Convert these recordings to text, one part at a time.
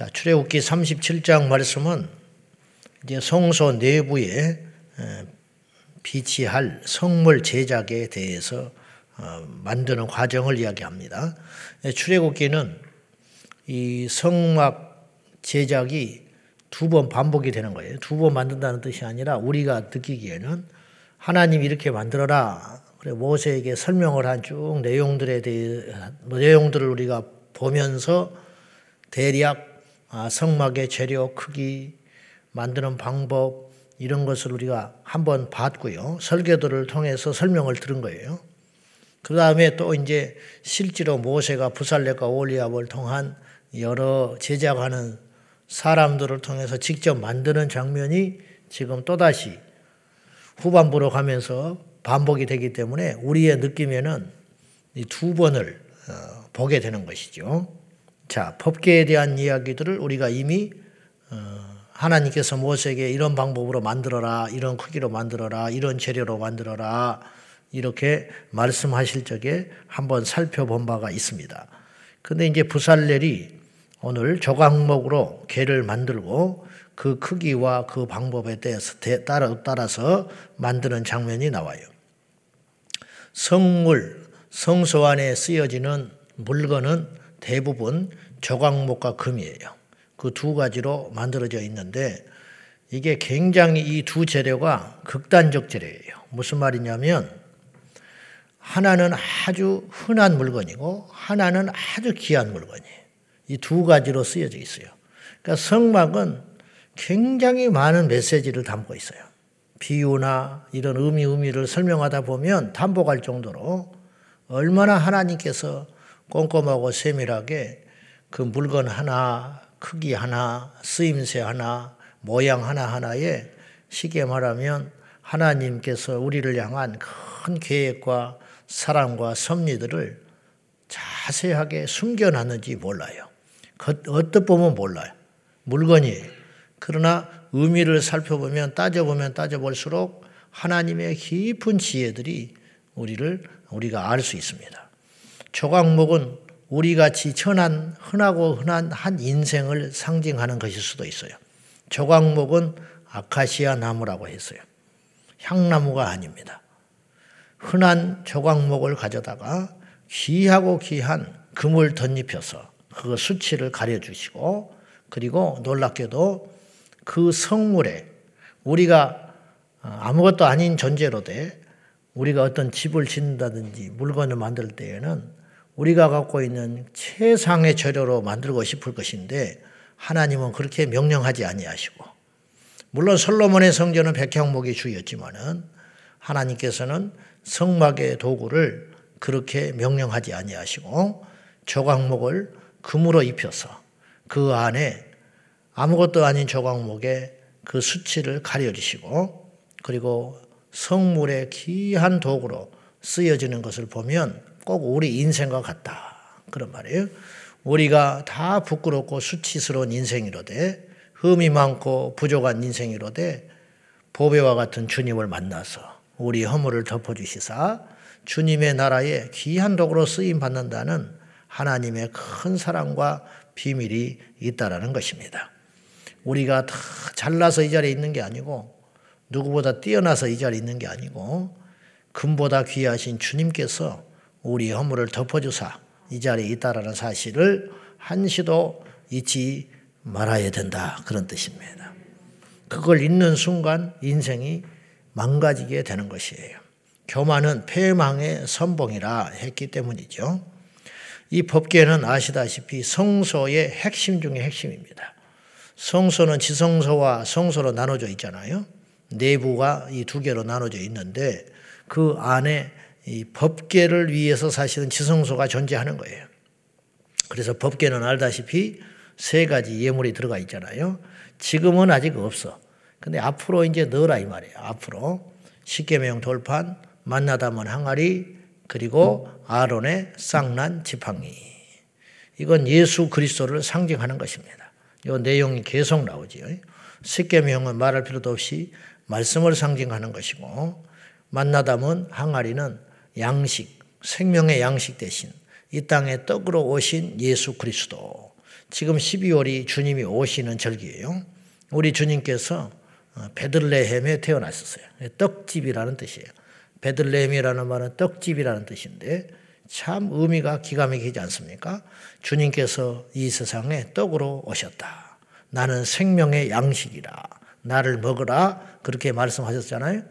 자, 출애굽기 37장 말씀은 이제 성소 내부에 비치할 성물 제작에 대해서 어, 만드는 과정을 이야기합니다. 출애굽기는 이 성막 제작이 두 번 반복이 되는 거예요. 두 번 만든다는 뜻이 아니라 우리가 느끼기에는 하나님 이렇게 만들어라. 그래 모세에게 설명을 한 쭉 내용들에 대해 내용들을 우리가 보면서 대략 아, 성막의 재료 크기 만드는 방법 이런 것을 우리가 한번 봤고요. 설계도를 통해서 설명을 들은 거예요. 그 다음에 또 이제 실제로 모세가 부살렉과 올리압을 통한 여러 제작하는 사람들을 통해서 직접 만드는 장면이 지금 또다시 후반부로 가면서 반복이 되기 때문에 우리의 느낌에는 두 번을 어, 보게 되는 것이죠. 자, 법계에 대한 이야기들을 우리가 이미 어, 하나님께서 모세에게 이런 방법으로 만들어라, 이런 크기로 만들어라, 이런 재료로 만들어라, 이렇게 말씀하실 적에 한번 살펴본 바가 있습니다. 근데 이제 부살렐이 오늘 조각목으로 개를 만들고 그 크기와 그 방법에 대해서 따라서 만드는 장면이 나와요. 성물, 성소 안에 쓰여지는 물건은 대부분 조각목과 금이에요. 그 두 가지로 만들어져 있는데 이게 굉장히 이 두 재료가 극단적 재료예요. 무슨 말이냐면 하나는 아주 흔한 물건이고 하나는 아주 귀한 물건이에요. 이 두 가지로 쓰여져 있어요. 그러니까 성막은 굉장히 많은 메시지를 담고 있어요. 비유나 이런 의미 의미를 설명하다 보면 담보갈 정도로 얼마나 하나님께서 꼼꼼하고 세밀하게 그 물건 하나, 크기 하나, 쓰임새 하나, 모양 하나하나에 쉽게 말하면 하나님께서 우리를 향한 큰 계획과 사랑과 섭리들을 자세하게 숨겨놨는지 몰라요. 어떻 보면 몰라요. 물건이 그러나 의미를 살펴보면 따져보면 따져볼수록 하나님의 깊은 지혜들이 우리를 우리가 알 수 있습니다. 조각목은 우리 같이 천한 흔하고 흔한 한 인생을 상징하는 것일 수도 있어요. 조각목은 아카시아 나무라고 했어요. 향나무가 아닙니다. 흔한 조각목을 가져다가 귀하고 귀한 금을 덧입혀서 그 수치를 가려주시고 그리고 놀랍게도 그 성물에 우리가 아무것도 아닌 존재로 돼 우리가 어떤 집을 짓는다든지 물건을 만들 때에는 우리가 갖고 있는 최상의 재료로 만들고 싶을 것인데 하나님은 그렇게 명령하지 아니하시고 물론 솔로몬의 성전은 백향목이 주였지만은 하나님께서는 성막의 도구를 그렇게 명령하지 아니하시고 조각목을 금으로 입혀서 그 안에 아무것도 아닌 조각목에 그 수치를 가려주시고 그리고 성물의 귀한 도구로 쓰여지는 것을 보면 꼭 우리 인생과 같다. 그런 말이에요. 우리가 다 부끄럽고 수치스러운 인생이로되 흠이 많고 부족한 인생이로되 보배와 같은 주님을 만나서 우리 허물을 덮어주시사 주님의 나라에 귀한 도구로 쓰임 받는다는 하나님의 큰 사랑과 비밀이 있다라는 것입니다. 우리가 다 잘나서 이 자리에 있는 게 아니고 누구보다 뛰어나서 이 자리에 있는 게 아니고 금보다 귀하신 주님께서 우리 허물을 덮어주사 이 자리에 있다라는 사실을 한시도 잊지 말아야 된다. 그런 뜻입니다. 그걸 잊는 순간 인생이 망가지게 되는 것이에요. 교만은 폐망의 선봉이라 했기 때문이죠. 이 법계는 아시다시피 성소의 핵심 중의 핵심입니다. 성소는 지성소와 성소로 나눠져 있잖아요. 내부가 이 두 개로 나눠져 있는데 그 안에 이 법계를 위해서 사실은 지성소가 존재하는 거예요. 그래서 법계는 알다시피 세 가지 예물이 들어가 있잖아요. 지금은 아직 없어. 근데 앞으로 이제 넣어라 이 말이에요. 앞으로 십계명 돌판, 만나다먼 항아리, 그리고 아론의 쌍난 지팡이. 이건 예수 그리스도를 상징하는 것입니다. 이 내용이 계속 나오지요. 십계명은 말할 필요도 없이 말씀을 상징하는 것이고 만나다먼 항아리는 양식, 생명의 양식 대신 이 땅에 떡으로 오신 예수 그리스도, 지금 12월이 주님이 오시는 절기예요. 우리 주님께서 어, 베들레헴에 태어났었어요. 떡집이라는 뜻이에요. 베들레헴이라는 말은 떡집이라는 뜻인데 참 의미가 기가 막히지 않습니까? 주님께서 이 세상에 떡으로 오셨다. 나는 생명의 양식이라. 나를 먹으라. 그렇게 말씀하셨잖아요.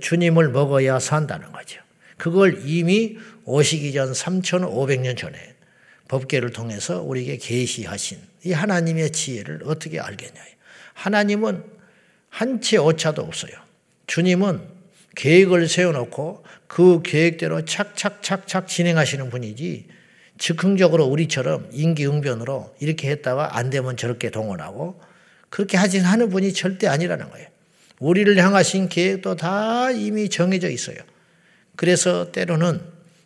주님을 먹어야 산다는 거죠. 그걸 이미 오시기 전 3,500년 전에 법계를 통해서 우리에게 계시하신 이 하나님의 지혜를 어떻게 알겠냐. 하나님은 한채 오차도 없어요. 주님은 계획을 세워놓고 그 계획대로 착착착착 진행하시는 분이지 즉흥적으로 우리처럼 인기응변으로 이렇게 했다가 안 되면 저렇게 동원하고 그렇게 하진 하는 분이 절대 아니라는 거예요. 우리를 향하신 계획도 다 이미 정해져 있어요. 그래서 때로는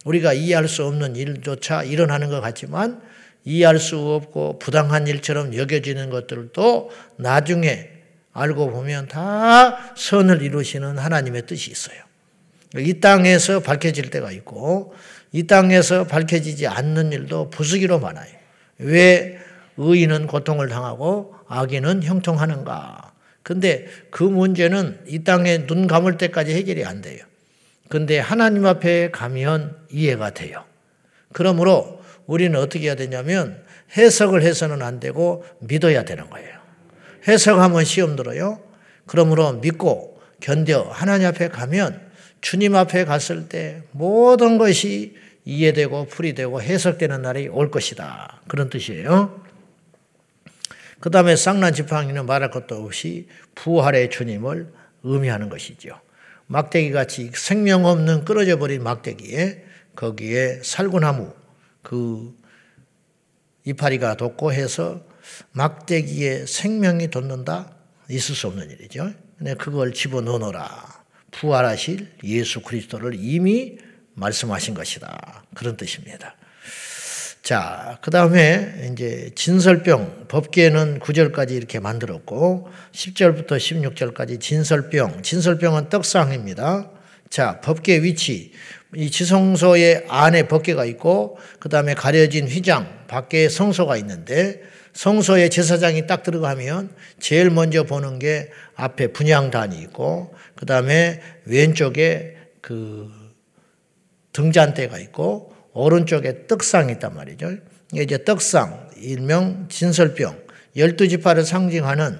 우리가 이해할 수 없는 일조차 일어나는 것 같지만 이해할 수 없고 부당한 일처럼 여겨지는 것들도 나중에 알고 보면 다 선을 이루시는 하나님의 뜻이 있어요. 이 땅에서 밝혀질 때가 있고 이 땅에서 밝혀지지 않는 일도 부수기로 많아요. 왜 의인은 고통을 당하고 악인은 형통하는가? 근데 그 문제는 이 땅에 눈 감을 때까지 해결이 안 돼요. 근데 하나님 앞에 가면 이해가 돼요. 그러므로 우리는 어떻게 해야 되냐면 해석을 해서는 안 되고 믿어야 되는 거예요. 해석하면 시험 들어요. 그러므로 믿고 견뎌 하나님 앞에 가면 주님 앞에 갔을 때 모든 것이 이해되고 풀이 되고 해석되는 날이 올 것이다. 그런 뜻이에요. 그 다음에 쌍난 지팡이는 말할 것도 없이 부활의 주님을 의미하는 것이죠. 막대기 같이 생명 없는 끊어져 버린 막대기에 거기에 살구나무 그 이파리가 돋고 해서 막대기에 생명이 돋는다? 있을 수 없는 일이죠. 근데 그걸 집어넣어라. 부활하실 예수 그리스도를 이미 말씀하신 것이다. 그런 뜻입니다. 자, 그 다음에 이제 진설병, 법계는 9절까지 이렇게 만들었고, 10절부터 16절까지 진설병, 진설병은 떡상입니다. 자, 법계 위치, 이 지성소의 안에 법계가 있고, 그 다음에 가려진 휘장, 밖에 성소가 있는데, 성소에 제사장이 딱 들어가면 제일 먼저 보는 게 앞에 분양단이 있고, 그 다음에 왼쪽에 그 등잔대가 있고, 오른쪽에 떡상이 있단 말이죠. 이제 떡상, 일명 진설병, 열두 지파를 상징하는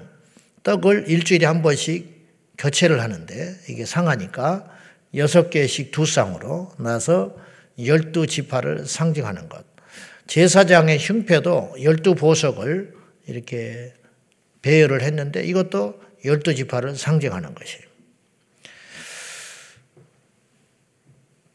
떡을 일주일에 한 번씩 교체를 하는데 이게 상하니까 여섯 개씩 두 쌍으로 나서 열두 지파를 상징하는 것. 제사장의 흉패도 열두 보석을 이렇게 배열을 했는데 이것도 열두 지파를 상징하는 것이에요.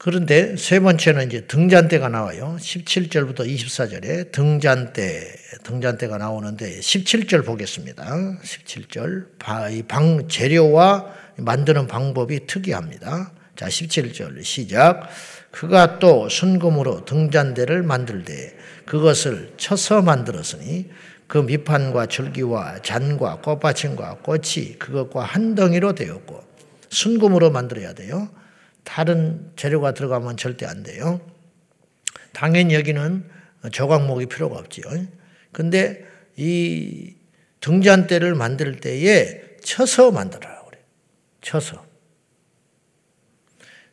그런데 세 번째는 이제 등잔대가 나와요. 17절부터 24절에 등잔대, 등잔대가 나오는데 17절 보겠습니다. 17절. 방, 재료와 만드는 방법이 특이합니다. 자, 17절 시작. 그가 또 순금으로 등잔대를 만들되 그것을 쳐서 만들었으니 그 밑판과 줄기와 잔과 꽃받침과 꽃이 그것과 한 덩이로 되었고 순금으로 만들어야 돼요. 다른 재료가 들어가면 절대 안 돼요. 당연히 여기는 조각목이 필요가 없지요. 근데 이 등잔대를 만들 때에 쳐서 만들어라 그래. 쳐서.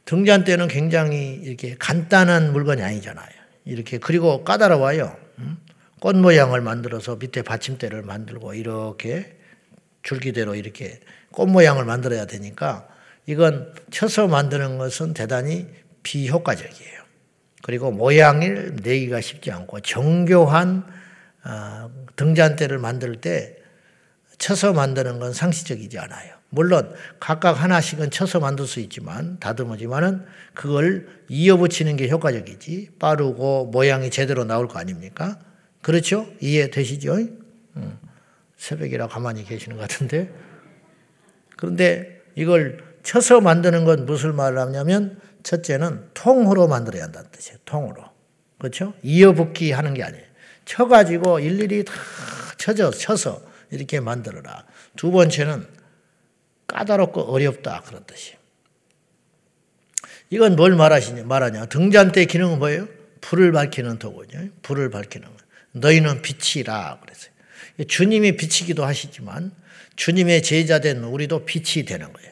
등잔대는 굉장히 이렇게 간단한 물건이 아니잖아요. 이렇게 그리고 까다로워요. 꽃 모양을 만들어서 밑에 받침대를 만들고 이렇게 줄기대로 이렇게 꽃 모양을 만들어야 되니까 이건 쳐서 만드는 것은 대단히 비효과적이에요. 그리고 모양을 내기가 쉽지 않고 정교한 어, 등잔대를 만들 때 쳐서 만드는 건 상식적이지 않아요. 물론 각각 하나씩은 쳐서 만들 수 있지만 다듬어지만은 그걸 이어붙이는 게 효과적이지 빠르고 모양이 제대로 나올 거 아닙니까? 그렇죠? 이해되시죠? 새벽이라 가만히 계시는 것 같은데 그런데 이걸 쳐서 만드는 건 무슨 말을 하냐면 첫째는 통으로 만들어야 한다는 뜻이에요. 통으로. 그렇죠? 이어붙기 하는 게 아니에요. 쳐가지고 일일이 다 쳐져, 쳐서 이렇게 만들어라. 두 번째는 까다롭고 어렵다. 그런 뜻이에요. 이건 뭘 말하시냐, 말하냐. 등잔대 기능은 뭐예요? 불을 밝히는 도구죠. 불을 밝히는 거. 너희는 빛이라 그랬어요. 주님이 빛이기도 하시지만 주님의 제자된 우리도 빛이 되는 거예요.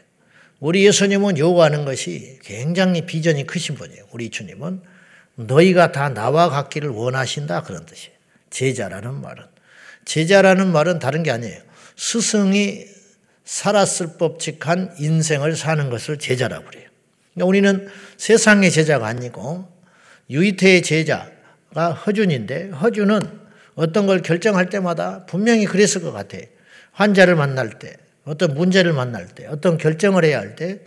우리 예수님은 요구하는 것이 굉장히 비전이 크신 분이에요. 우리 주님은 너희가 다 나와 같기를 원하신다 그런 뜻이에요. 제자라는 말은 제자라는 말은 다른 게 아니에요. 스승이 살았을 법칙한 인생을 사는 것을 제자라고 그래요. 그러니까 우리는 세상의 제자가 아니고 유이태의 제자가 허준인데 허준은 어떤 걸 결정할 때마다 분명히 그랬을 것 같아요. 환자를 만날 때, 어떤 문제를 만날 때, 어떤 결정을 해야 할 때,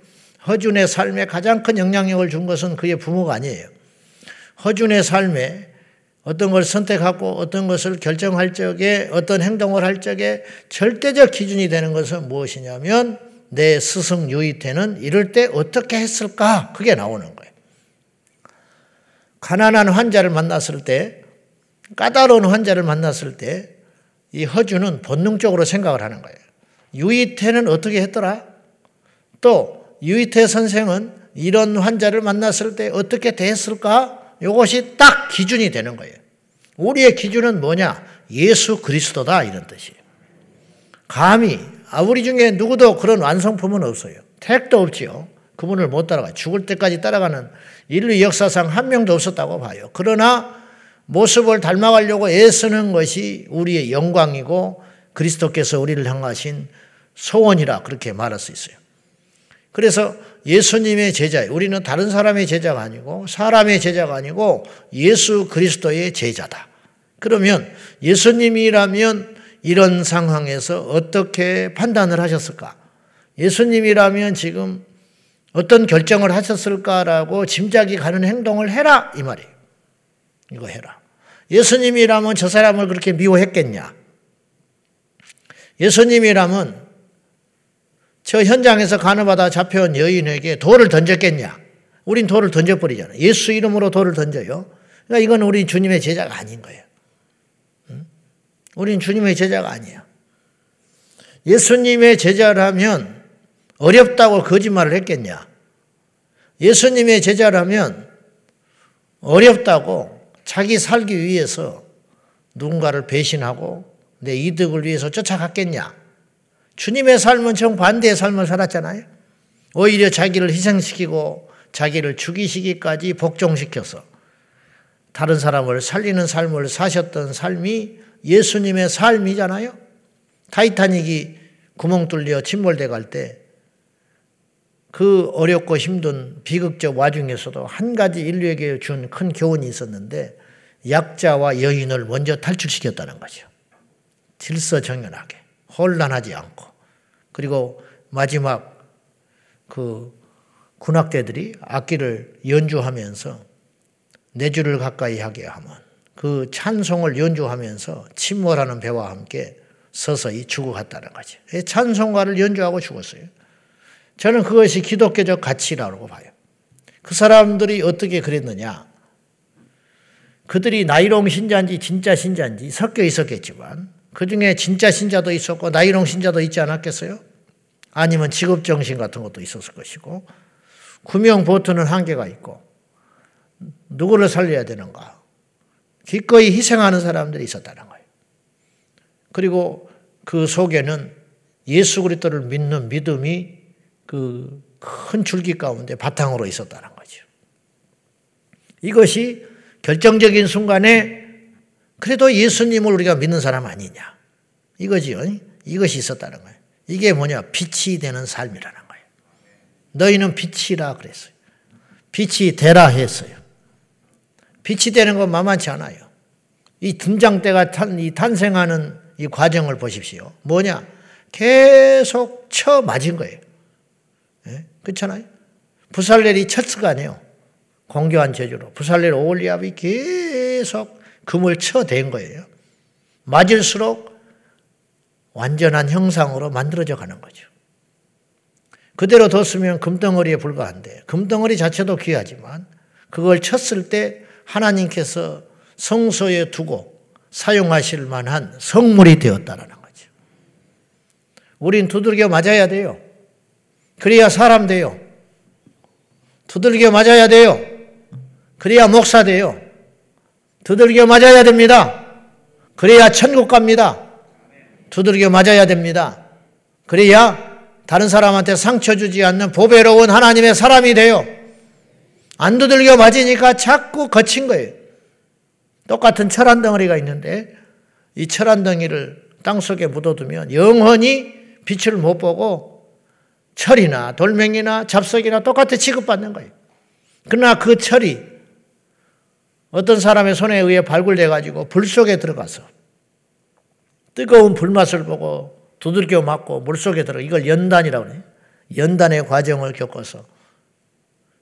허준의 삶에 가장 큰 영향력을 준 것은 그의 부모가 아니에요. 허준의 삶에 어떤 걸 선택하고 어떤 것을 결정할 적에 어떤 행동을 할 적에 절대적 기준이 되는 것은 무엇이냐면 내 스승 유이태는 이럴 때 어떻게 했을까? 그게 나오는 거예요. 가난한 환자를 만났을 때, 까다로운 환자를 만났을 때, 이 허주는 본능적으로 생각을 하는 거예요. 유이태는 어떻게 했더라? 또, 유이태 선생은 이런 환자를 만났을 때 어떻게 대했을까? 이것이 딱 기준이 되는 거예요. 우리의 기준은 뭐냐? 예수 그리스도다 이런 뜻이에요. 감히 아, 우리 중에 누구도 그런 완성품은 없어요. 택도 없지요. 그분을 못 따라가. 죽을 때까지 따라가는 인류 역사상 한 명도 없었다고 봐요. 그러나 모습을 닮아가려고 애쓰는 것이 우리의 영광이고 그리스도께서 우리를 향하신 소원이라 그렇게 말할 수 있어요. 그래서 예수님의 제자예요. 우리는 다른 사람의 제자가 아니고 사람의 제자가 아니고 예수 그리스도의 제자다. 그러면 예수님이라면 이런 상황에서 어떻게 판단을 하셨을까? 예수님이라면 지금 어떤 결정을 하셨을까라고 짐작이 가는 행동을 해라 이 말이에요. 이거 해라. 예수님이라면 저 사람을 그렇게 미워했겠냐? 예수님이라면 저 현장에서 간호받아 잡혀온 여인에게 돌을 던졌겠냐? 우린 돌을 던져버리잖아요. 예수 이름으로 돌을 던져요. 그러니까 이건 우리 주님의 제자가 아닌 거예요. 우린 주님의 제자가 아니에요. 예수님의 제자라면 어렵다고 거짓말을 했겠냐? 예수님의 제자라면 어렵다고 자기 살기 위해서 누군가를 배신하고 내 이득을 위해서 쫓아갔겠냐? 주님의 삶은 정반대의 삶을 살았잖아요. 오히려 자기를 희생시키고 자기를 죽이시기까지 복종시켜서 다른 사람을 살리는 삶을 사셨던 삶이 예수님의 삶이잖아요. 타이타닉이 구멍 뚫려 침몰돼 갈 때 그 어렵고 힘든 비극적 와중에서도 한 가지 인류에게 준 큰 교훈이 있었는데 약자와 여인을 먼저 탈출시켰다는 거죠. 질서정연하게 혼란하지 않고 그리고 마지막 그 군악대들이 악기를 연주하면서 네 줄을 가까이 하게 하면 그 찬송을 연주하면서 침몰하는 배와 함께 서서히 죽어갔다는 거죠. 찬송가를 연주하고 죽었어요. 저는 그것이 기독교적 가치라고 봐요. 그 사람들이 어떻게 그랬느냐? 그들이 나이롱 신자인지 진짜 신자인지 섞여 있었겠지만 그 중에 진짜 신자도 있었고 나이롱 신자도 있지 않았겠어요? 아니면 직업 정신 같은 것도 있었을 것이고 구명 보트는 한계가 있고 누구를 살려야 되는가? 기꺼이 희생하는 사람들이 있었다는 거예요. 그리고 그 속에는 예수 그리스도를 믿는 믿음이 그 큰 줄기 가운데 바탕으로 있었다는 거죠. 이것이 결정적인 순간에 그래도 예수님을 우리가 믿는 사람 아니냐. 이거지요. 이것이 있었다는 거예요. 이게 뭐냐? 빛이 되는 삶이라는 거예요. 너희는 빛이라 그랬어요. 빛이 되라 했어요. 빛이 되는 건 만만치 않아요. 이 등장대가 탄, 이 탄생하는 이 과정을 보십시오. 뭐냐? 계속 쳐 맞은 거예요. 예? 그렇잖아요? 부살렐이 거 아니에요. 공교한 제주로. 부살렐 오올리압이 계속 금을 쳐댄 거예요. 맞을수록 완전한 형상으로 만들어져 가는 거죠. 그대로 뒀으면 금덩어리에 불과한데 금덩어리 자체도 귀하지만 그걸 쳤을 때 하나님께서 성소에 두고 사용하실 만한 성물이 되었다라는 거죠. 우린 두들겨 맞아야 돼요. 그래야 사람 돼요. 두들겨 맞아야 돼요. 그래야 목사 돼요. 두들겨 맞아야 됩니다. 그래야 천국 갑니다. 두들겨 맞아야 됩니다. 그래야 다른 사람한테 상처 주지 않는 보배로운 하나님의 사람이 돼요. 안 두들겨 맞으니까 자꾸 거친 거예요. 똑같은 철한 덩어리가 있는데 이 철한 덩이를 땅 속에 묻어두면 영원히 빛을 못 보고 철이나 돌멩이나 잡석이나 똑같이 취급받는 거예요. 그러나 그 철이 어떤 사람의 손에 의해 발굴돼 가지고 불 속에 들어가서 뜨거운 불맛을 보고 두들겨 맞고 물 속에 들어 이걸 연단이라고 해요. 연단의 과정을 겪어서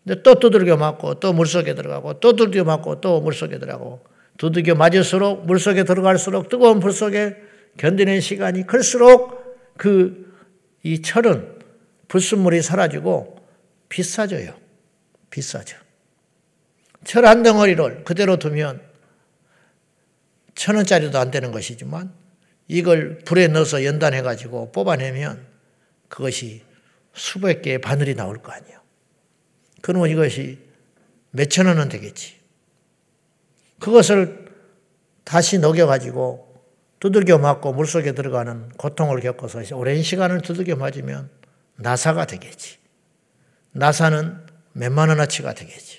근데 또 두들겨 맞고 또 물 속에 들어가고 또 두들겨 맞고 또 물 속에 들어가고 두들겨 맞을수록 물 속에 들어갈수록 뜨거운 불 속에 견디는 시간이 클수록 그 이 철은 불순물이 사라지고 비싸져요. 비싸져. 철 한 덩어리를 그대로 두면 천 원짜리도 안 되는 것이지만 이걸 불에 넣어서 연단해 가지고 뽑아내면 그것이 수백 개의 바늘이 나올 거 아니에요. 그러면 이것이 몇천 원은 되겠지. 그것을 다시 녹여 가지고 두들겨 맞고 물속에 들어가는 고통을 겪어서 오랜 시간을 두들겨 맞으면 나사가 되겠지. 나사는 몇만 원어치가 되겠지.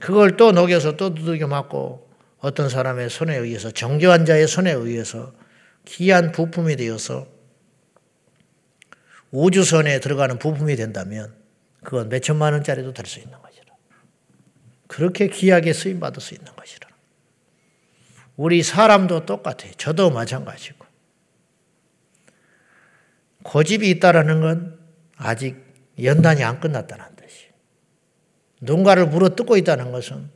그걸 또 녹여서 또 두들겨 맞고 어떤 사람의 손에 의해서 정교한 자의 손에 의해서 귀한 부품이 되어서 우주선에 들어가는 부품이 된다면 그건 몇 천만 원짜리도 될 수 있는 것이라. 그렇게 귀하게 쓰임 받을 수 있는 것이라. 우리 사람도 똑같아요. 저도 마찬가지고. 고집이 있다라는 건 아직 연단이 안 끝났다는. 누군가를 물어뜯고 있다는 것은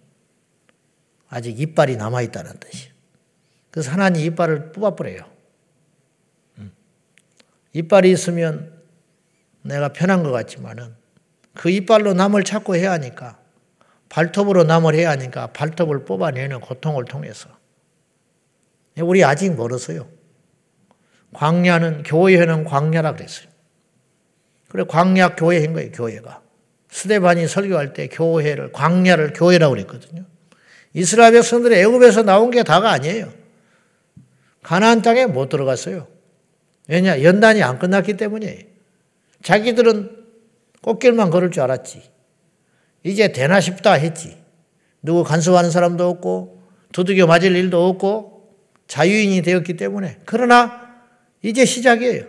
아직 이빨이 남아있다는 뜻이에요. 그래서 하나님 이빨을 뽑아버려요. 음. 이빨이 있으면 내가 편한 것 같지만은 그 이빨로 남을 찾고 해야 하니까 발톱으로 남을 해야 하니까 발톱을 뽑아내는 고통을 통해서 우리 아직 멀었어요. 광야는 교회는 광야라 그랬어요. 그래 광야 교회인 거예요, 교회가. 스데반이 설교할 때 교회를 광야를 교회라고 그랬거든요. 이스라엘 백성들이 애굽에서 나온 게 다가 아니에요. 가나안 땅에 못 들어갔어요. 왜냐? 연단이 안 끝났기 때문이에요. 자기들은 꽃길만 걸을 줄 알았지. 이제 되나 싶다 했지. 누구 간섭하는 사람도 없고 두들겨 맞을 일도 없고 자유인이 되었기 때문에. 그러나 이제 시작이에요.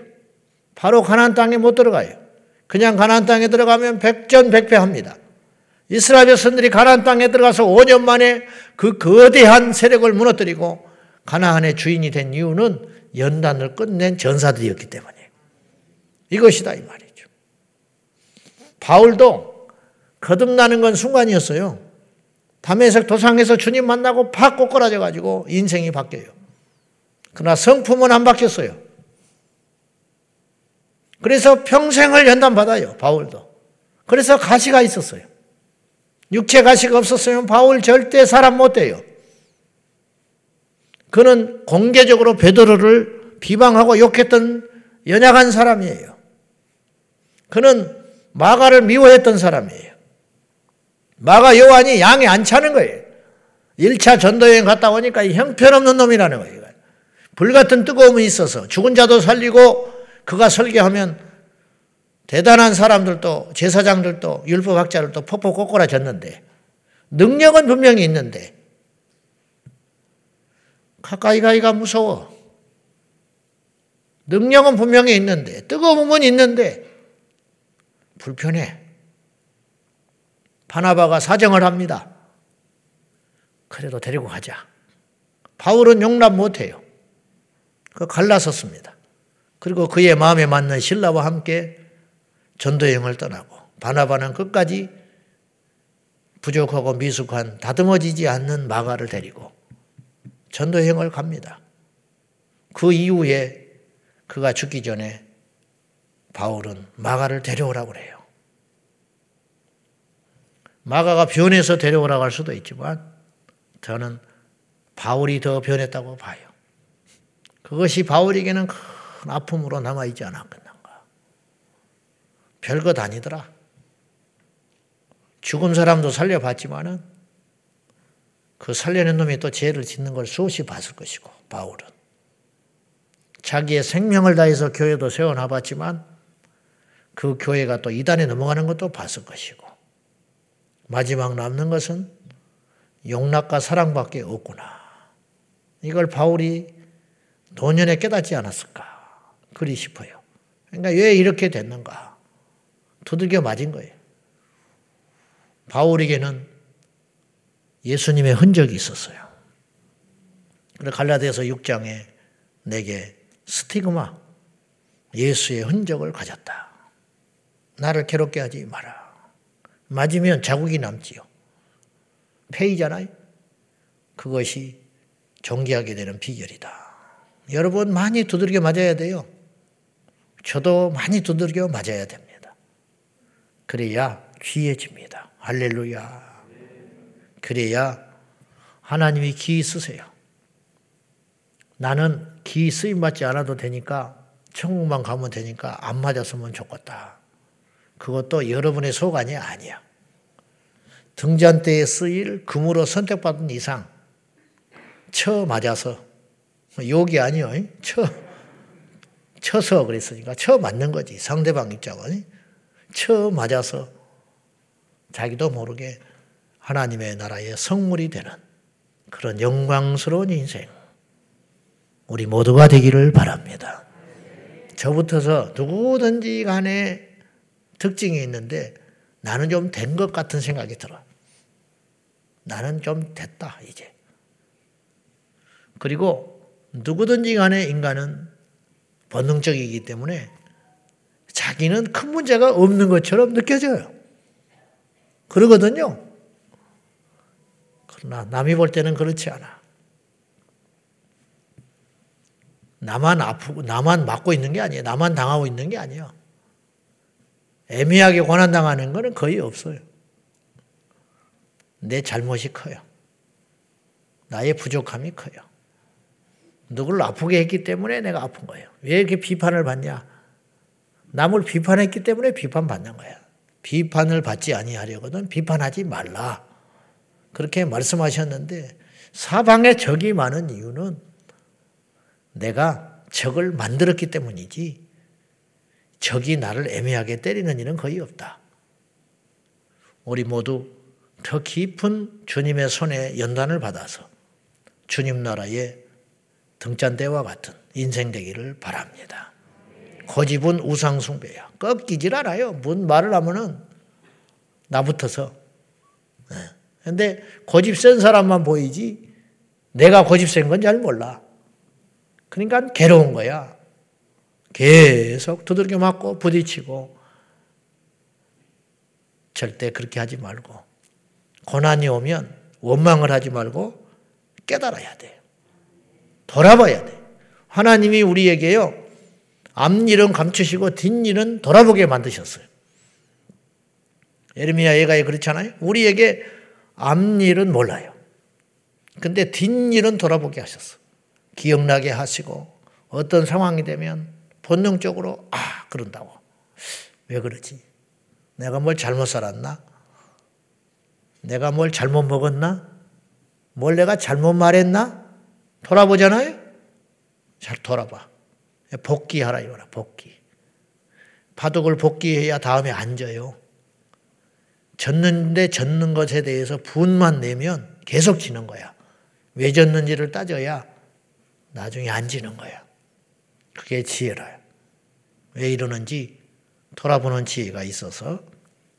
바로 가나안 땅에 못 들어가요. 그냥 가나안 땅에 들어가면 백전백패합니다. 이스라엘 백성들이 가나안 땅에 들어가서 5년 만에 그 거대한 세력을 무너뜨리고 가나안의 주인이 된 이유는 연단을 끝낸 전사들이었기 때문에 이것이다 이 말이죠. 바울도 거듭나는 건 순간이었어요. 담에색 도상에서 주님 만나고 팍 꼬꾸라져 가지고 인생이 바뀌어요. 그러나 성품은 안 바뀌었어요. 그래서 평생을 연단받아요, 바울도. 그래서 가시가 있었어요. 육체 가시가 없었으면 바울 절대 사람 못 돼요. 그는 공개적으로 베드로를 비방하고 욕했던 연약한 사람이에요. 그는 마가를 미워했던 사람이에요. 마가 요한이 양이 안 차는 거예요. 1차 전도여행 갔다 오니까 형편없는 놈이라는 거예요. 불같은 뜨거움이 있어서 죽은 자도 살리고 그가 설교하면 대단한 사람들도 제사장들도 율법학자들도 폭폭 꼬꾸라졌는데 능력은 분명히 있는데 가까이 가기가 무서워. 능력은 분명히 있는데 뜨거움은 있는데 불편해. 바나바가 사정을 합니다. 그래도 데리고 가자. 바울은 용납 못해요. 그 갈라섰습니다. 그리고 그의 마음에 맞는 신라와 함께 전도 여행을 떠나고 바나바는 끝까지 부족하고 미숙한 다듬어지지 않는 마가를 데리고 전도 여행을 갑니다. 그 이후에 그가 죽기 전에 바울은 마가를 데려오라고 그래요. 마가가 변해서 데려오라고 할 수도 있지만 저는 바울이 더 변했다고 봐요. 그것이 바울에게는 큰 아픔으로 남아있지 않았겠는가. 별것 아니더라. 죽은 사람도 살려봤지만은 그 살려낸 놈이 또 죄를 짓는 걸 수없이 봤을 것이고 바울은 자기의 생명을 다해서 교회도 세워놔봤지만 그 교회가 또 이단에 넘어가는 것도 봤을 것이고 마지막 남는 것은 용납과 사랑밖에 없구나. 이걸 바울이 노년에 깨닫지 않았을까 그리 싶어요. 그러니까 왜 이렇게 됐는가 두들겨 맞은 거예요. 바울에게는 예수님의 흔적이 있었어요. 그래서 갈라디아서 6장에 내게 스티그마 예수의 흔적을 가졌다. 나를 괴롭게 하지 마라. 맞으면 자국이 남지요. 폐이잖아요. 그것이 존귀하게 되는 비결이다. 여러분 많이 두들겨 맞아야 돼요. 저도 많이 두들겨 맞아야 됩니다. 그래야 귀해집니다. 할렐루야. 그래야 하나님이 기 쓰세요. 나는 기 쓰임 받지 않아도 되니까 천국만 가면 되니까 안 맞았으면 좋겠다. 그것도 여러분의 소관이 아니야. 등잔대에 쓰일 금으로 선택받은 이상 쳐 맞아서 욕이 아니요. 쳐 쳐서 그랬으니까 쳐 맞는 거지. 상대방 입장은 쳐 맞아서 자기도 모르게 하나님의 나라의 성물이 되는 그런 영광스러운 인생 우리 모두가 되기를 바랍니다. 저부터서 누구든지 간에 특징이 있는데 나는 좀 된 것 같은 생각이 들어. 나는 좀 됐다, 이제. 그리고 누구든지 간에 인간은 본능적이기 때문에 자기는 큰 문제가 없는 것처럼 느껴져요. 그러거든요. 그러나 남이 볼 때는 그렇지 않아. 나만 아프고, 나만 맞고 있는 게 아니에요. 나만 당하고 있는 게 아니에요. 애매하게 고난당하는 것은 거의 없어요. 내 잘못이 커요. 나의 부족함이 커요. 누구를 아프게 했기 때문에 내가 아픈 거예요. 왜 이렇게 비판을 받냐? 남을 비판했기 때문에 비판받는 거야. 비판을 받지 아니하려거든 비판하지 말라. 그렇게 말씀하셨는데 사방에 적이 많은 이유는 내가 적을 만들었기 때문이지 적이 나를 애매하게 때리는 일은 거의 없다. 우리 모두 더 깊은 주님의 손에 연단을 받아서 주님 나라의 등잔대와 같은 인생 되기를 바랍니다. 고집은 우상숭배야. 꺾이질 않아요. 뭔 말을 하면은 나붙어서. 근데 고집 센 사람만 보이지 내가 고집 센 건 잘 몰라. 그러니까 괴로운 거야. 계속 두들겨 맞고 부딪히고 절대 그렇게 하지 말고 고난이 오면 원망을 하지 말고 깨달아야 돼요. 돌아봐야 돼. 하나님이 우리에게요. 앞일은 감추시고 뒷일은 돌아보게 만드셨어요. 예레미야 예가에 그렇잖아요. 우리에게 앞일은 몰라요. 근데 뒷일은 돌아보게 하셨어. 기억나게 하시고 어떤 상황이 되면 본능적으로 아 그런다고. 왜 그러지? 내가 뭘 잘못 살았나? 내가 뭘 잘못 먹었나? 뭘 내가 잘못 말했나? 돌아보잖아요? 잘 돌아봐. 복귀하라 이거라, 복귀. 바둑을 복귀해야 다음에 앉아요. 졌는데 졌는 것에 대해서 분만 내면 계속 지는 거야. 왜 졌는지를 따져야 나중에 안 지는 거야. 그게 지혜라요. 왜 이러는지 돌아보는 지혜가 있어서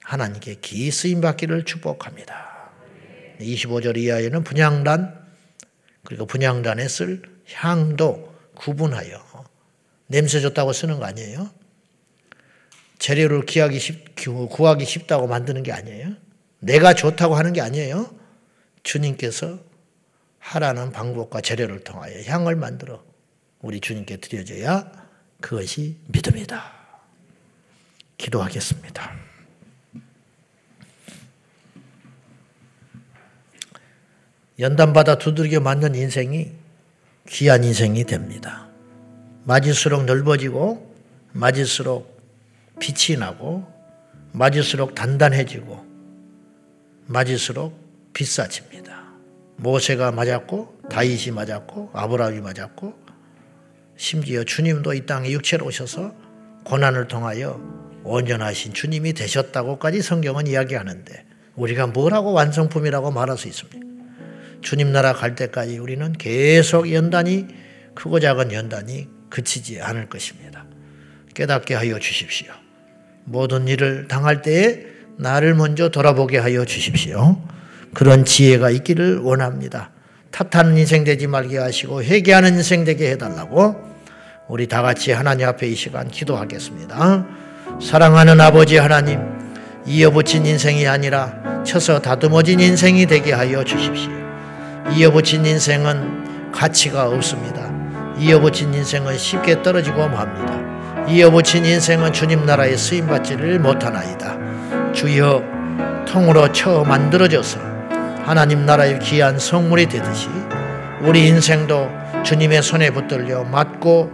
하나님께 기 쓰임 받기를 축복합니다. 25절 이하에는 분양단 그리고 분양단에 쓸 향도 구분하여 냄새 좋다고 쓰는 거 아니에요? 재료를 기하기 쉽, 구하기 쉽다고 만드는 게 아니에요? 내가 좋다고 하는 게 아니에요? 주님께서 하라는 방법과 재료를 통하여 향을 만들어 우리 주님께 드려져야 그것이 믿음이다. 기도하겠습니다. 연단받아 두들겨 맞는 인생이 귀한 인생이 됩니다. 맞을수록 넓어지고 맞을수록 빛이 나고 맞을수록 단단해지고 맞을수록 비싸집니다. 모세가 맞았고 다윗이 맞았고 아브라함이 맞았고 심지어 주님도 이 땅에 육체로 오셔서 고난을 통하여 온전하신 주님이 되셨다고까지 성경은 이야기하는데 우리가 뭐라고 완성품이라고 말할 수 있습니까? 주님 나라 갈 때까지 우리는 계속 연단이 크고 작은 연단이 그치지 않을 것입니다. 깨닫게 하여 주십시오. 모든 일을 당할 때에 나를 먼저 돌아보게 하여 주십시오. 그런 지혜가 있기를 원합니다. 탓하는 인생 되지 말게 하시고 회개하는 인생 되게 해달라고 우리 다 같이 하나님 앞에 이 시간 기도하겠습니다. 사랑하는 아버지 하나님, 이어붙인 인생이 아니라 쳐서 다듬어진 인생이 되게 하여 주십시오. 이어붙인 인생은 가치가 없습니다. 이어붙인 인생은 쉽게 떨어지고 맙니다. 이어붙인 인생은 주님 나라에 쓰임받지를 못하나이다. 주여 통으로 쳐 만들어져서 하나님 나라의 귀한 성물이 되듯이 우리 인생도 주님의 손에 붙들려 맞고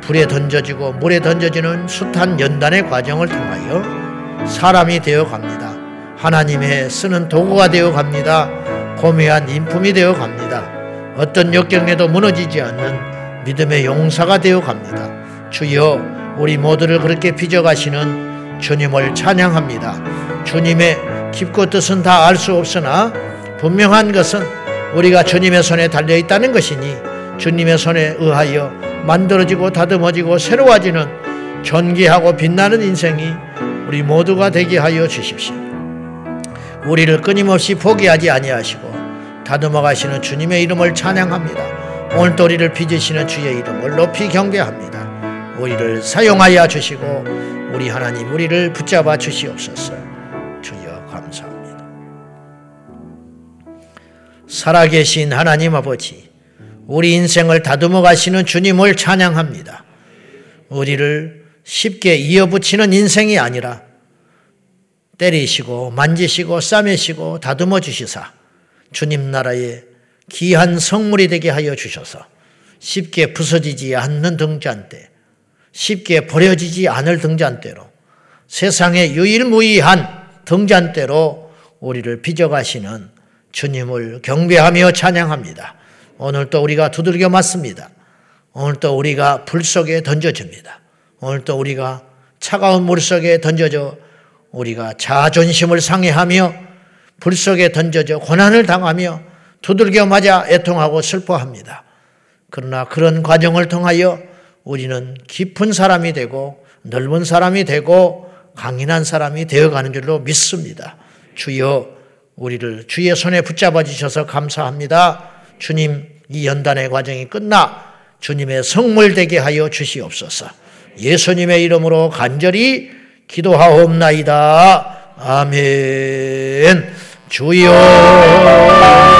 불에 던져지고 물에 던져지는 숱한 연단의 과정을 통하여 사람이 되어 갑니다. 하나님의 쓰는 도구가 되어 갑니다. 고매한 인품이 되어 갑니다. 어떤 역경에도 무너지지 않는 믿음의 용사가 되어 갑니다. 주여 우리 모두를 그렇게 빚어가시는 주님을 찬양합니다. 주님의 깊고 뜻은 다 알 수 없으나 분명한 것은 우리가 주님의 손에 달려 있다는 것이니 주님의 손에 의하여 만들어지고 다듬어지고 새로워지는 존귀하고 빛나는 인생이 우리 모두가 되게 하여 주십시오. 우리를 끊임없이 포기하지 아니하시고 다듬어 가시는 주님의 이름을 찬양합니다. 오늘도 우리를 빚으시는 주의 이름을 높이 경배합니다. 우리를 사용하여 주시고 우리 하나님 우리를 붙잡아 주시옵소서. 주여 감사합니다. 살아계신 하나님 아버지 우리 인생을 다듬어 가시는 주님을 찬양합니다. 우리를 쉽게 이어붙이는 인생이 아니라 때리시고 만지시고 싸매시고 다듬어 주시사 주님 나라의 귀한 성물이 되게 하여 주셔서 쉽게 부서지지 않는 등잔대, 쉽게 버려지지 않을 등잔대로 세상의 유일무이한 등잔대로 우리를 빚어가시는 주님을 경배하며 찬양합니다. 오늘 또 우리가 두들겨 맞습니다. 오늘 또 우리가 불 속에 던져집니다. 오늘 또 우리가 차가운 물 속에 던져져 우리가 자존심을 상해하며 불 속에 던져져 고난을 당하며 두들겨 맞아 애통하고 슬퍼합니다. 그러나 그런 과정을 통하여 우리는 깊은 사람이 되고 넓은 사람이 되고 강인한 사람이 되어가는 줄로 믿습니다. 주여 우리를 주의 손에 붙잡아 주셔서 감사합니다. 주님 이 연단의 과정이 끝나 주님의 성물 되게 하여 주시옵소서. 예수님의 이름으로 간절히 기도하옵나이다. 아멘. 주여.